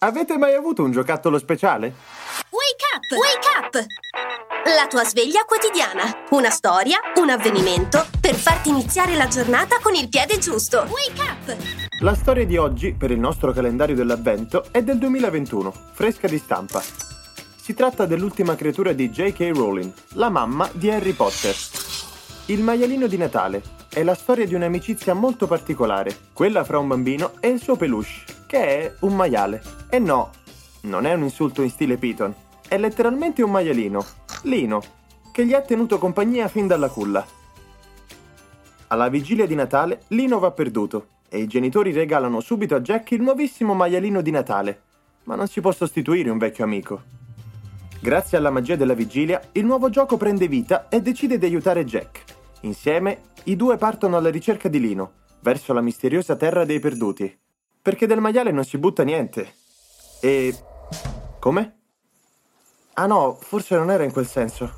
Avete mai avuto un giocattolo speciale? Wake up! Wake up! La tua sveglia quotidiana. Una storia, un avvenimento per farti iniziare la giornata con il piede giusto. Wake up! La storia di oggi, per il nostro calendario dell'avvento, è del 2021, fresca di stampa. Si tratta dell'ultima creatura di J.K. Rowling, la mamma di Harry Potter. Il maialino di Natale è la storia di un'amicizia molto particolare, quella fra un bambino e il suo peluche, che è un maiale. E no, non è un insulto in stile Piton, è letteralmente un maialino, Lino, che gli ha tenuto compagnia fin dalla culla. Alla vigilia di Natale, Lino va perduto e i genitori regalano subito a Jack il nuovissimo maialino di Natale, ma non si può sostituire un vecchio amico. Grazie alla magia della vigilia, il nuovo gioco prende vita e decide di aiutare Jack. Insieme, i due partono alla ricerca di Lino, verso la misteriosa terra dei perduti. Perché del maiale non si butta niente. E... come? Ah no, forse non era in quel senso.